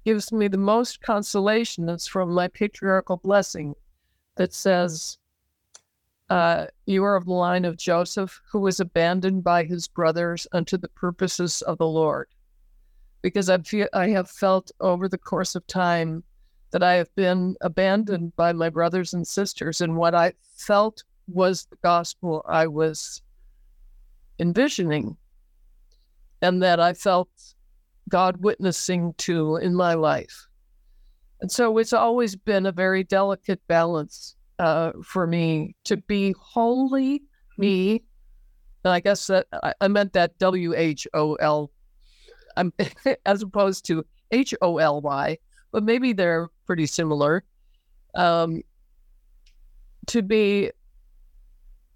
gives me the most consolation is from my patriarchal blessing that says, uh, you are of the line of Joseph, who was abandoned by his brothers unto the purposes of the Lord. Because I feel I have felt over the course of time that I have been abandoned by my brothers and sisters, and what I felt was the gospel I was envisioning, and that I felt God witnessing to in my life. And so it's always been a very delicate balance uh, for me to be wholly me. And I guess that I, I meant that W H O L, as opposed to H O L Y, but maybe they're pretty similar. Um, to be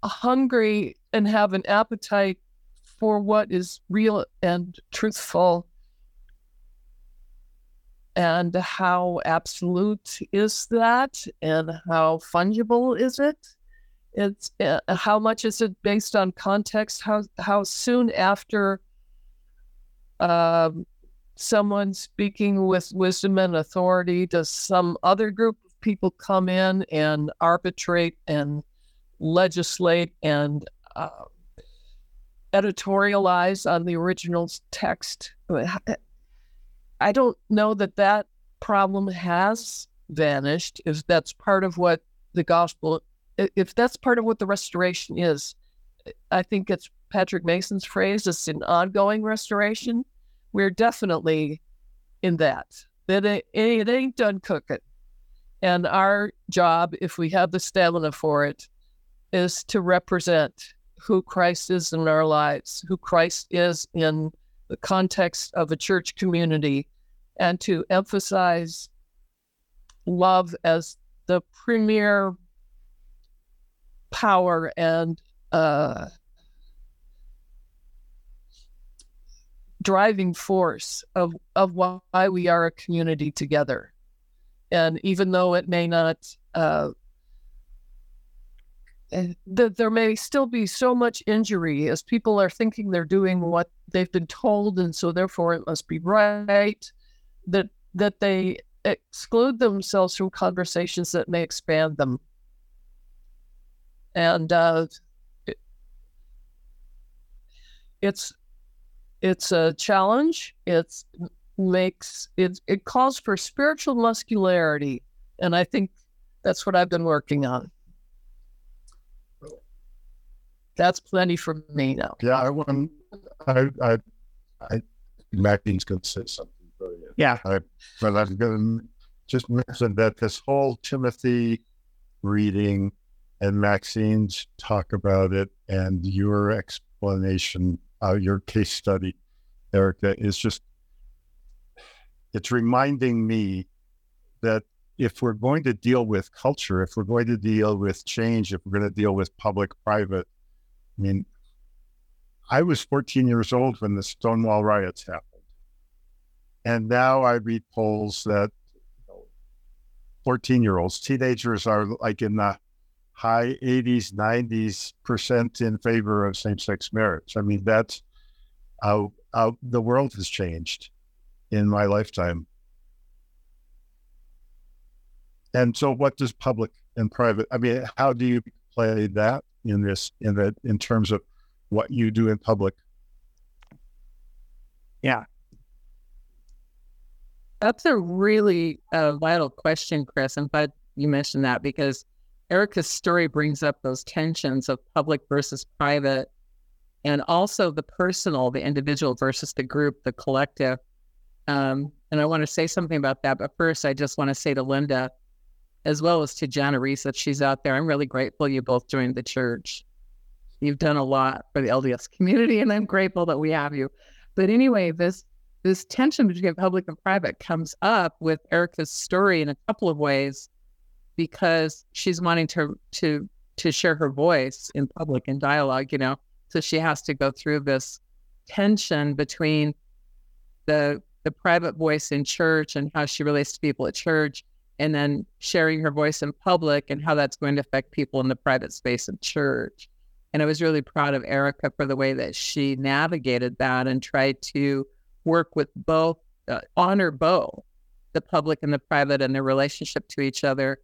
hungry and have an appetite for what is real and truthful and how absolute is that and how fungible is it it's uh, how much is it based on context how how soon after um, someone speaking with wisdom and authority does some other group of people come in and arbitrate and legislate and uh, editorialize on the original text I don't know that that problem has vanished. If that's part of what the gospel, if that's part of what the restoration is, I think it's Patrick Mason's phrase. It's an ongoing restoration. We're definitely in that. That it, it ain't done cooking. And our job, if we have the stamina for it, is to represent who Christ is in our lives, who Christ is in the context of a church community and to emphasize love as the premier power and uh, driving force of, of why we are a community together. And even though it may not uh, that there may still be so much injury as people are thinking they're doing what they've been told, and so therefore it must be right. That that they exclude themselves from conversations that may expand them, and uh, it, it's it's a challenge. It's makes it it calls for spiritual muscularity, and I think that's what I've been working on that's plenty for me now. Yeah, I want. I, I, I, Maxine's going to say something brilliant. Yeah, I, but I'm going to just mention that this whole Timothy reading and Maxine's talk about it and your explanation, uh, your case study Erika, is just it's reminding me that if we're going to deal with culture, if we're going to deal with change, if we're going to deal with public private, I mean, I was 14 years old when the Stonewall riots happened. And now I read polls that 14 year olds, teenagers are like in the high 80s, 90s percent in favor of same sex marriage. I mean, that's how, how the world has changed in my lifetime. And so, what does public and private? I mean, how do you play that in this in that in terms of what you do in public? Yeah, that's a really uh, vital question, Chris. I'm glad you mentioned that because Erika's story brings up those tensions of public versus private, and also the personal, the individual versus the group, the collective. Um, and I want to say something about that. But first, I just want to say to Linda, as well as to Jana Riess, if she's out there. I'm really grateful you both joined the church. You've done a lot for the LDS community, and I'm grateful that we have you. But anyway, this this tension between public and private comes up with Erika's story in a couple of ways because she's wanting to to to share her voice in public and dialogue, you know. So she has to go through this tension between the the private voice in church and how she relates to people at church and then sharing her voice in public and how that's going to affect people in the private space of church. And I was really proud of Erika for the way that she navigated that and tried to work with both, uh, honor both the public and the private and their relationship to each other.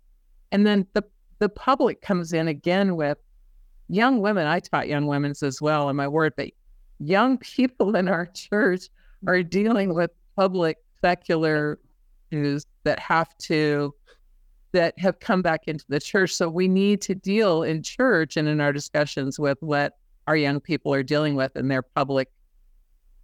And then the, the public comes in again with young women. I taught young women's as well in my ward, but young people in our church are dealing with public secular issues that have to that have come back into the church. So we need to deal in church and in our discussions with what our young people are dealing with in their public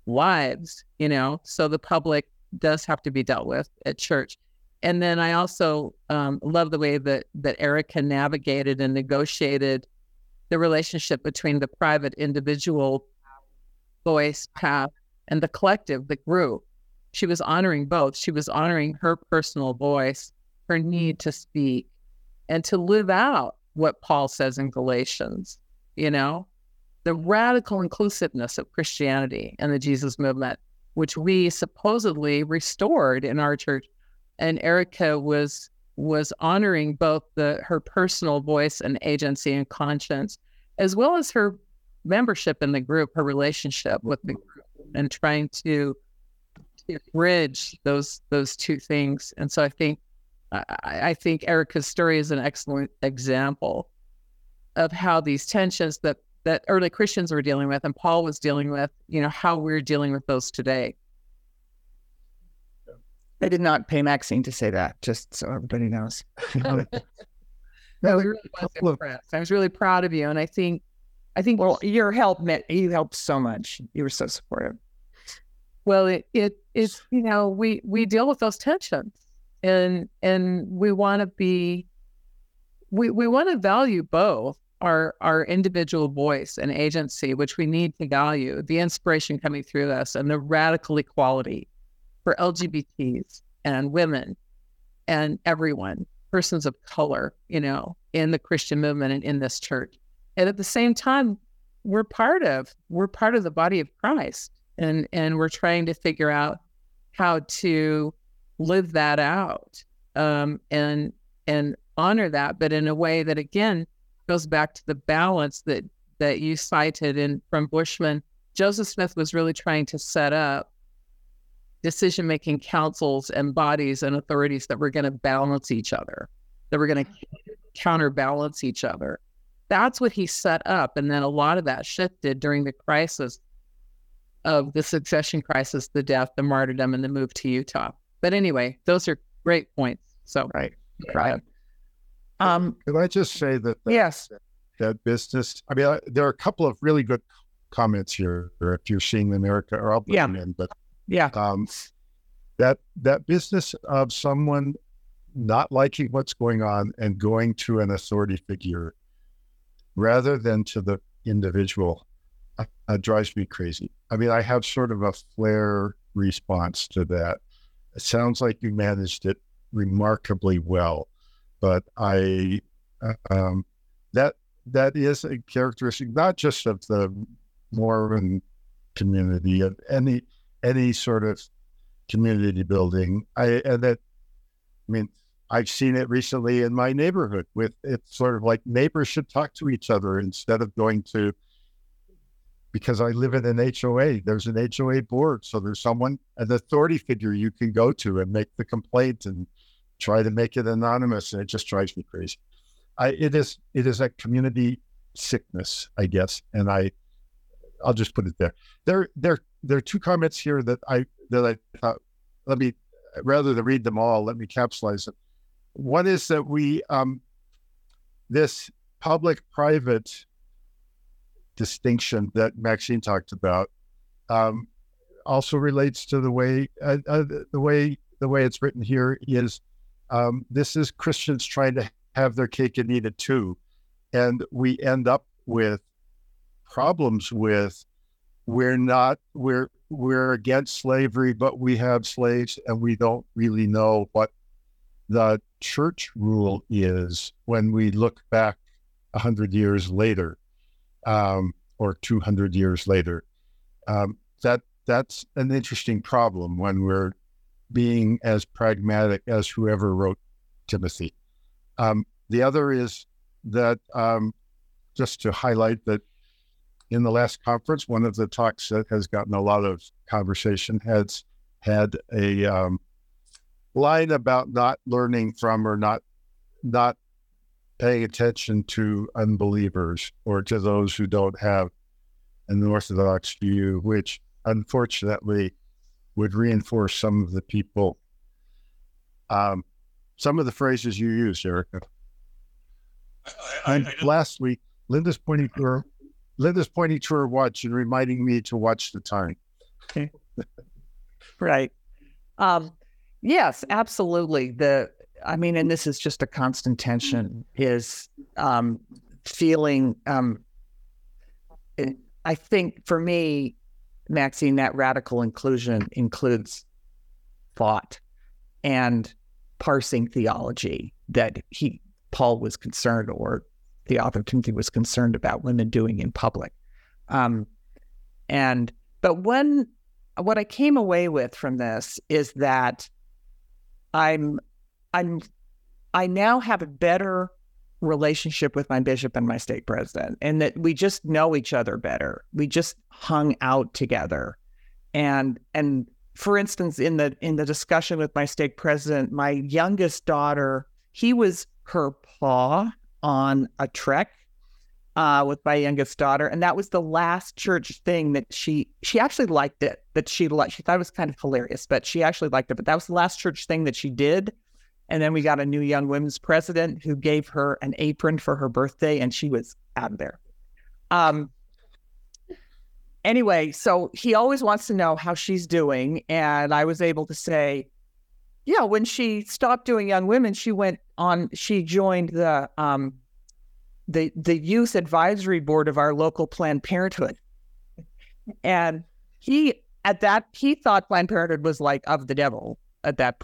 lives, you know. So the public does have to be dealt with at church. And then I also um, love the way that that Erika navigated and negotiated the relationship between the private individual voice path and the collective, the group she was honoring both. She was honoring her personal voice, her need to speak, and to live out what Paul says in Galatians, you know, the radical inclusiveness of Christianity and the Jesus movement, which we supposedly restored in our church. And Erika was was honoring both the her personal voice and agency and conscience, as well as her membership in the group, her relationship with the group, and trying to bridge those those two things. And so I think I, I think Erika's story is an excellent example of how these tensions that that early Christians were dealing with and Paul was dealing with, you know, how we're dealing with those today. I did not pay Maxine to say that, just so everybody knows. Oh. I was really impressed. I was really proud of you, and I think, I think. Well, your help meant you helped so much. You were so supportive. Well, it it is you know we we deal with those tensions, and and we want to be, we we want to value both our our individual voice and agency, which we need to value, the inspiration coming through us, and the radical equality for LGBTs and women and everyone, persons of color, you know, in the Christian movement and in this church. And at the same time, we're part of we're part of the body of Christ and and we're trying to figure out how to live that out um, and and honor that, but in a way that again goes back to the balance that that you cited in from Bushman. Joseph Smith was really trying to set up decision making councils and bodies and authorities that were going to balance each other, that were going to counterbalance each other. That's what he set up. And then a lot of that shifted during the crisis of the succession crisis, the death, the martyrdom, and the move to Utah. But anyway, those are great points. So right, right. Um, Can I just say that? that yes. That business. I mean, I, there are a couple of really good comments here. Or if you're seeing them, Erika, or I'll put yeah. them in. But yeah, um, that that business of someone not liking what's going on and going to an authority figure rather than to the individual uh, drives me crazy. I mean, I have sort of a flare response to that. It sounds like you managed it remarkably well, but I uh, um, that that is a characteristic not just of the Mormon community of any any sort of community building. I and that I mean I've seen it recently in my neighborhood with it's sort of like neighbors should talk to each other instead of going to because I live in an HOA. There's an HOA board. So there's someone, an authority figure you can go to and make the complaint and try to make it anonymous. And it just drives me crazy. I, it is it is a community sickness, I guess. And I I'll just put it there. There there there are two comments here that I that I thought let me rather than read them all, let me capsulize it. One is that we um this public private distinction that Maxine talked about um, also relates to the way uh, uh, the way the way it's written here is um, this is Christians trying to have their cake and eat it too. And we end up with problems with we're not we're we're against slavery, but we have slaves and we don't really know what the church rule is when we look back a hundred years later um, or 200 years later. Um, that that's an interesting problem when we're being as pragmatic as whoever wrote Timothy. Um, the other is that um, just to highlight that in the last conference, one of the talks that has gotten a lot of conversation has had a um, line about not learning from or not not paying attention to unbelievers or to those who don't have an orthodox view, which unfortunately would reinforce some of the people, um, some of the phrases you use, Erika. I, I, and I lastly, Linda's pointing to her, Linda's pointing to her watch and reminding me to watch the time. right. Um, yes, absolutely. The I mean, and this is just a constant tension is um, feeling. Um, I think for me, Maxine, that radical inclusion includes thought and parsing theology that he Paul was concerned or the Timothy was concerned about women doing in public. Um, and but when what I came away with from this is that I'm I'm I now have a better relationship with my bishop and my stake president and that we just know each other better. We just hung out together. And and for instance in the in the discussion with my stake president my youngest daughter he was her paw on a trek uh, with my youngest daughter and that was the last church thing that she she actually liked it that she liked she thought it was kind of hilarious but she actually liked it but that was the last church thing that she did and then we got a new young women's president who gave her an apron for her birthday, and she was out of there. Um, anyway, so he always wants to know how she's doing. And I was able to say, yeah, when she stopped doing young women, she went on, she joined the, um, the, the youth advisory board of our local Planned Parenthood. And he, at that, he thought Planned Parenthood was like of the devil at that.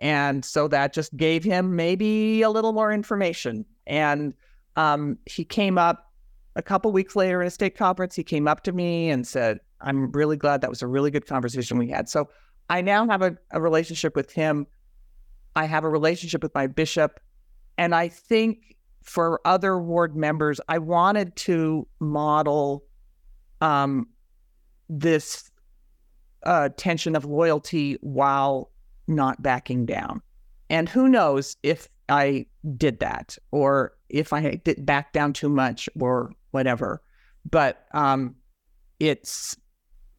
And so that just gave him maybe a little more information. And um, he came up a couple weeks later in a stake conference. He came up to me and said, I'm really glad that was a really good conversation we had. So I now have a, a relationship with him. I have a relationship with my bishop. And I think for other ward members, I wanted to model um, this uh, tension of loyalty while not backing down. And who knows if I did that or if I did back down too much or whatever. But um, it's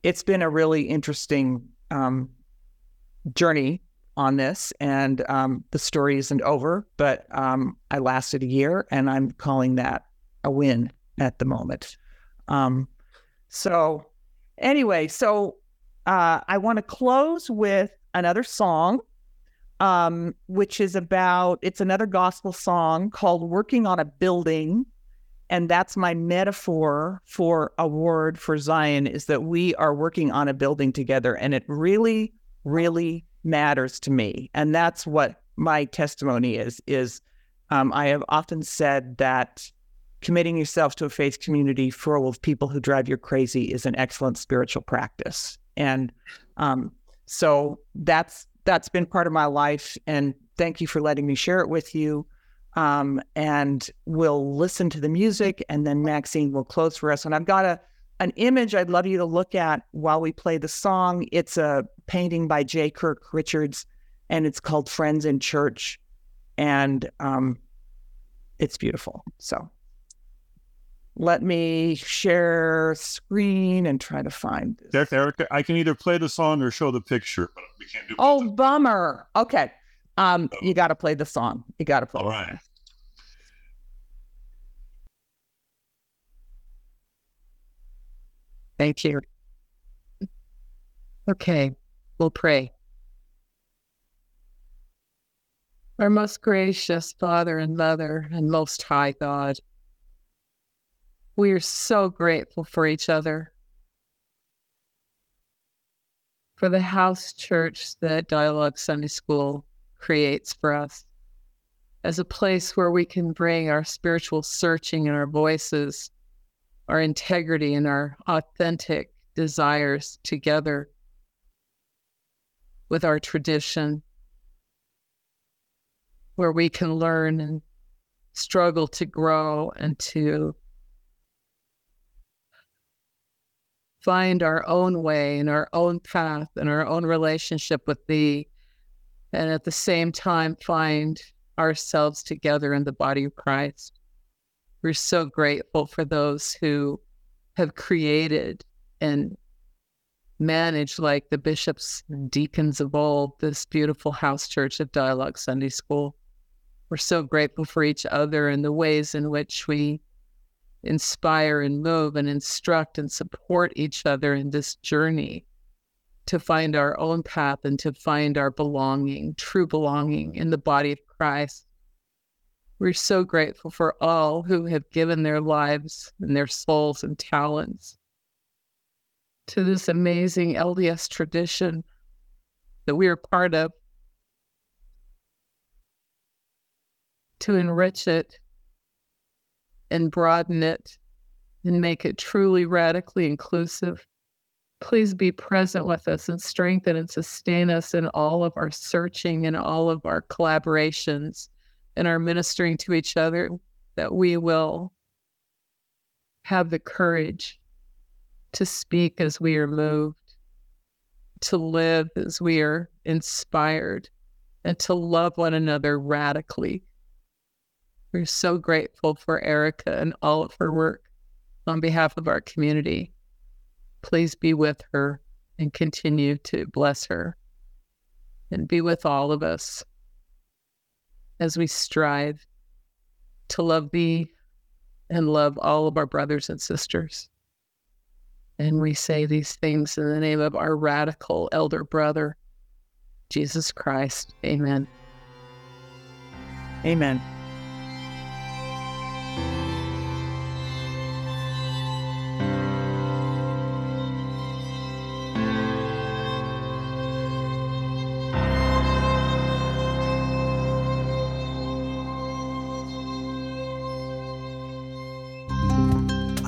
it's been a really interesting um, journey on this, and um, the story isn't over. But um, I lasted a year, and I'm calling that a win at the moment. Um, so anyway, so uh, I want to close with another song, um, which is about it's another gospel song called "Working on a Building," and that's my metaphor for a word for Zion is that we are working on a building together, and it really, really matters to me. And that's what my testimony is. Is um, I have often said that committing yourself to a faith community full of people who drive you crazy is an excellent spiritual practice. And um, so that's that's been part of my life. And thank you for letting me share it with you. Um, and we'll listen to the music, and then Maxine will close for us. And I've got a an image I'd love you to look at while we play the song. It's a painting by J. Kirk Richards, and it's called Friends in Church, and um, it's beautiful. So let me share screen and try to find this. Erika, I can either play the song or show the picture, but we can't do. Oh, bummer. Okay, um, oh. you got to play the song. You got to play. All right. Thank you. Okay, we'll pray. Our most gracious Father and Mother and Most High God, we are so grateful for each other, for the house church that Dialogue Sunday School creates for us as a place where we can bring our spiritual searching and our voices, our integrity and our authentic desires together with our tradition, where we can learn and struggle to grow and to find our own way and our own path and our own relationship with Thee and at the same time find ourselves together in the body of Christ. We're so grateful for those who have created and managed, like the bishops and deacons of old, this beautiful house church of Dialogue Sunday School. We're so grateful for each other and the ways in which we inspire and move and instruct and support each other in this journey to find our own path and to find our belonging, true belonging in the body of Christ. We're so grateful for all who have given their lives and their souls and talents to this amazing LDS tradition that we are part of, to enrich it and broaden it and make it truly radically inclusive. Please be present with us and strengthen and sustain us in all of our searching and all of our collaborations and are ministering to each other, that we will have the courage to speak as we are moved, to live as we are inspired, and to love one another radically. We're so grateful for Erika and all of her work on behalf of our community. Please be with her and continue to bless her and be with all of us as we strive to love thee and love all of our brothers and sisters. And we say these things in the name of our radical elder brother, Jesus Christ. Amen. Amen.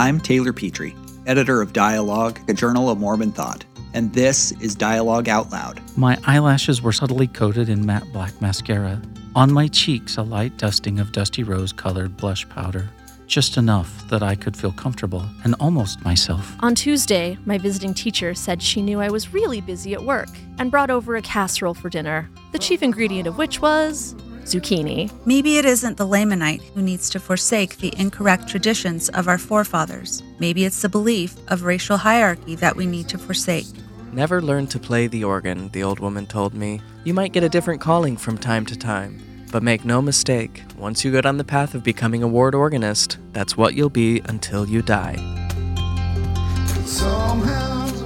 I'm Taylor Petrey, editor of Dialogue, a journal of Mormon thought, and this is Dialogue Out Loud. My eyelashes were subtly coated in matte black mascara. On my cheeks, a light dusting of dusty rose colored blush powder. Just enough that I could feel comfortable and almost myself. On Tuesday, my visiting teacher said she knew I was really busy at work and brought over a casserole for dinner, the chief ingredient of which was zucchini. Maybe it isn't the Lamanite who needs to forsake the incorrect traditions of our forefathers. Maybe it's the belief of racial hierarchy that we need to forsake. Never learn to play the organ, the old woman told me. You might get a different calling from time to time. But make no mistake, once you go down the path of becoming a ward organist, that's what you'll be until you die.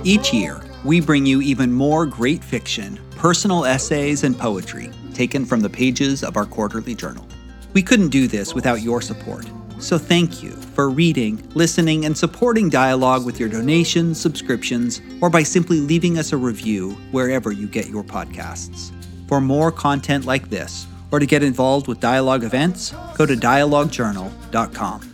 Each year, we bring you even more great fiction, personal essays, and poetry taken from the pages of our quarterly journal. We couldn't do this without your support. So thank you for reading, listening, and supporting Dialogue with your donations, subscriptions, or by simply leaving us a review wherever you get your podcasts. For more content like this, or to get involved with Dialogue events, go to dialoguejournal.com.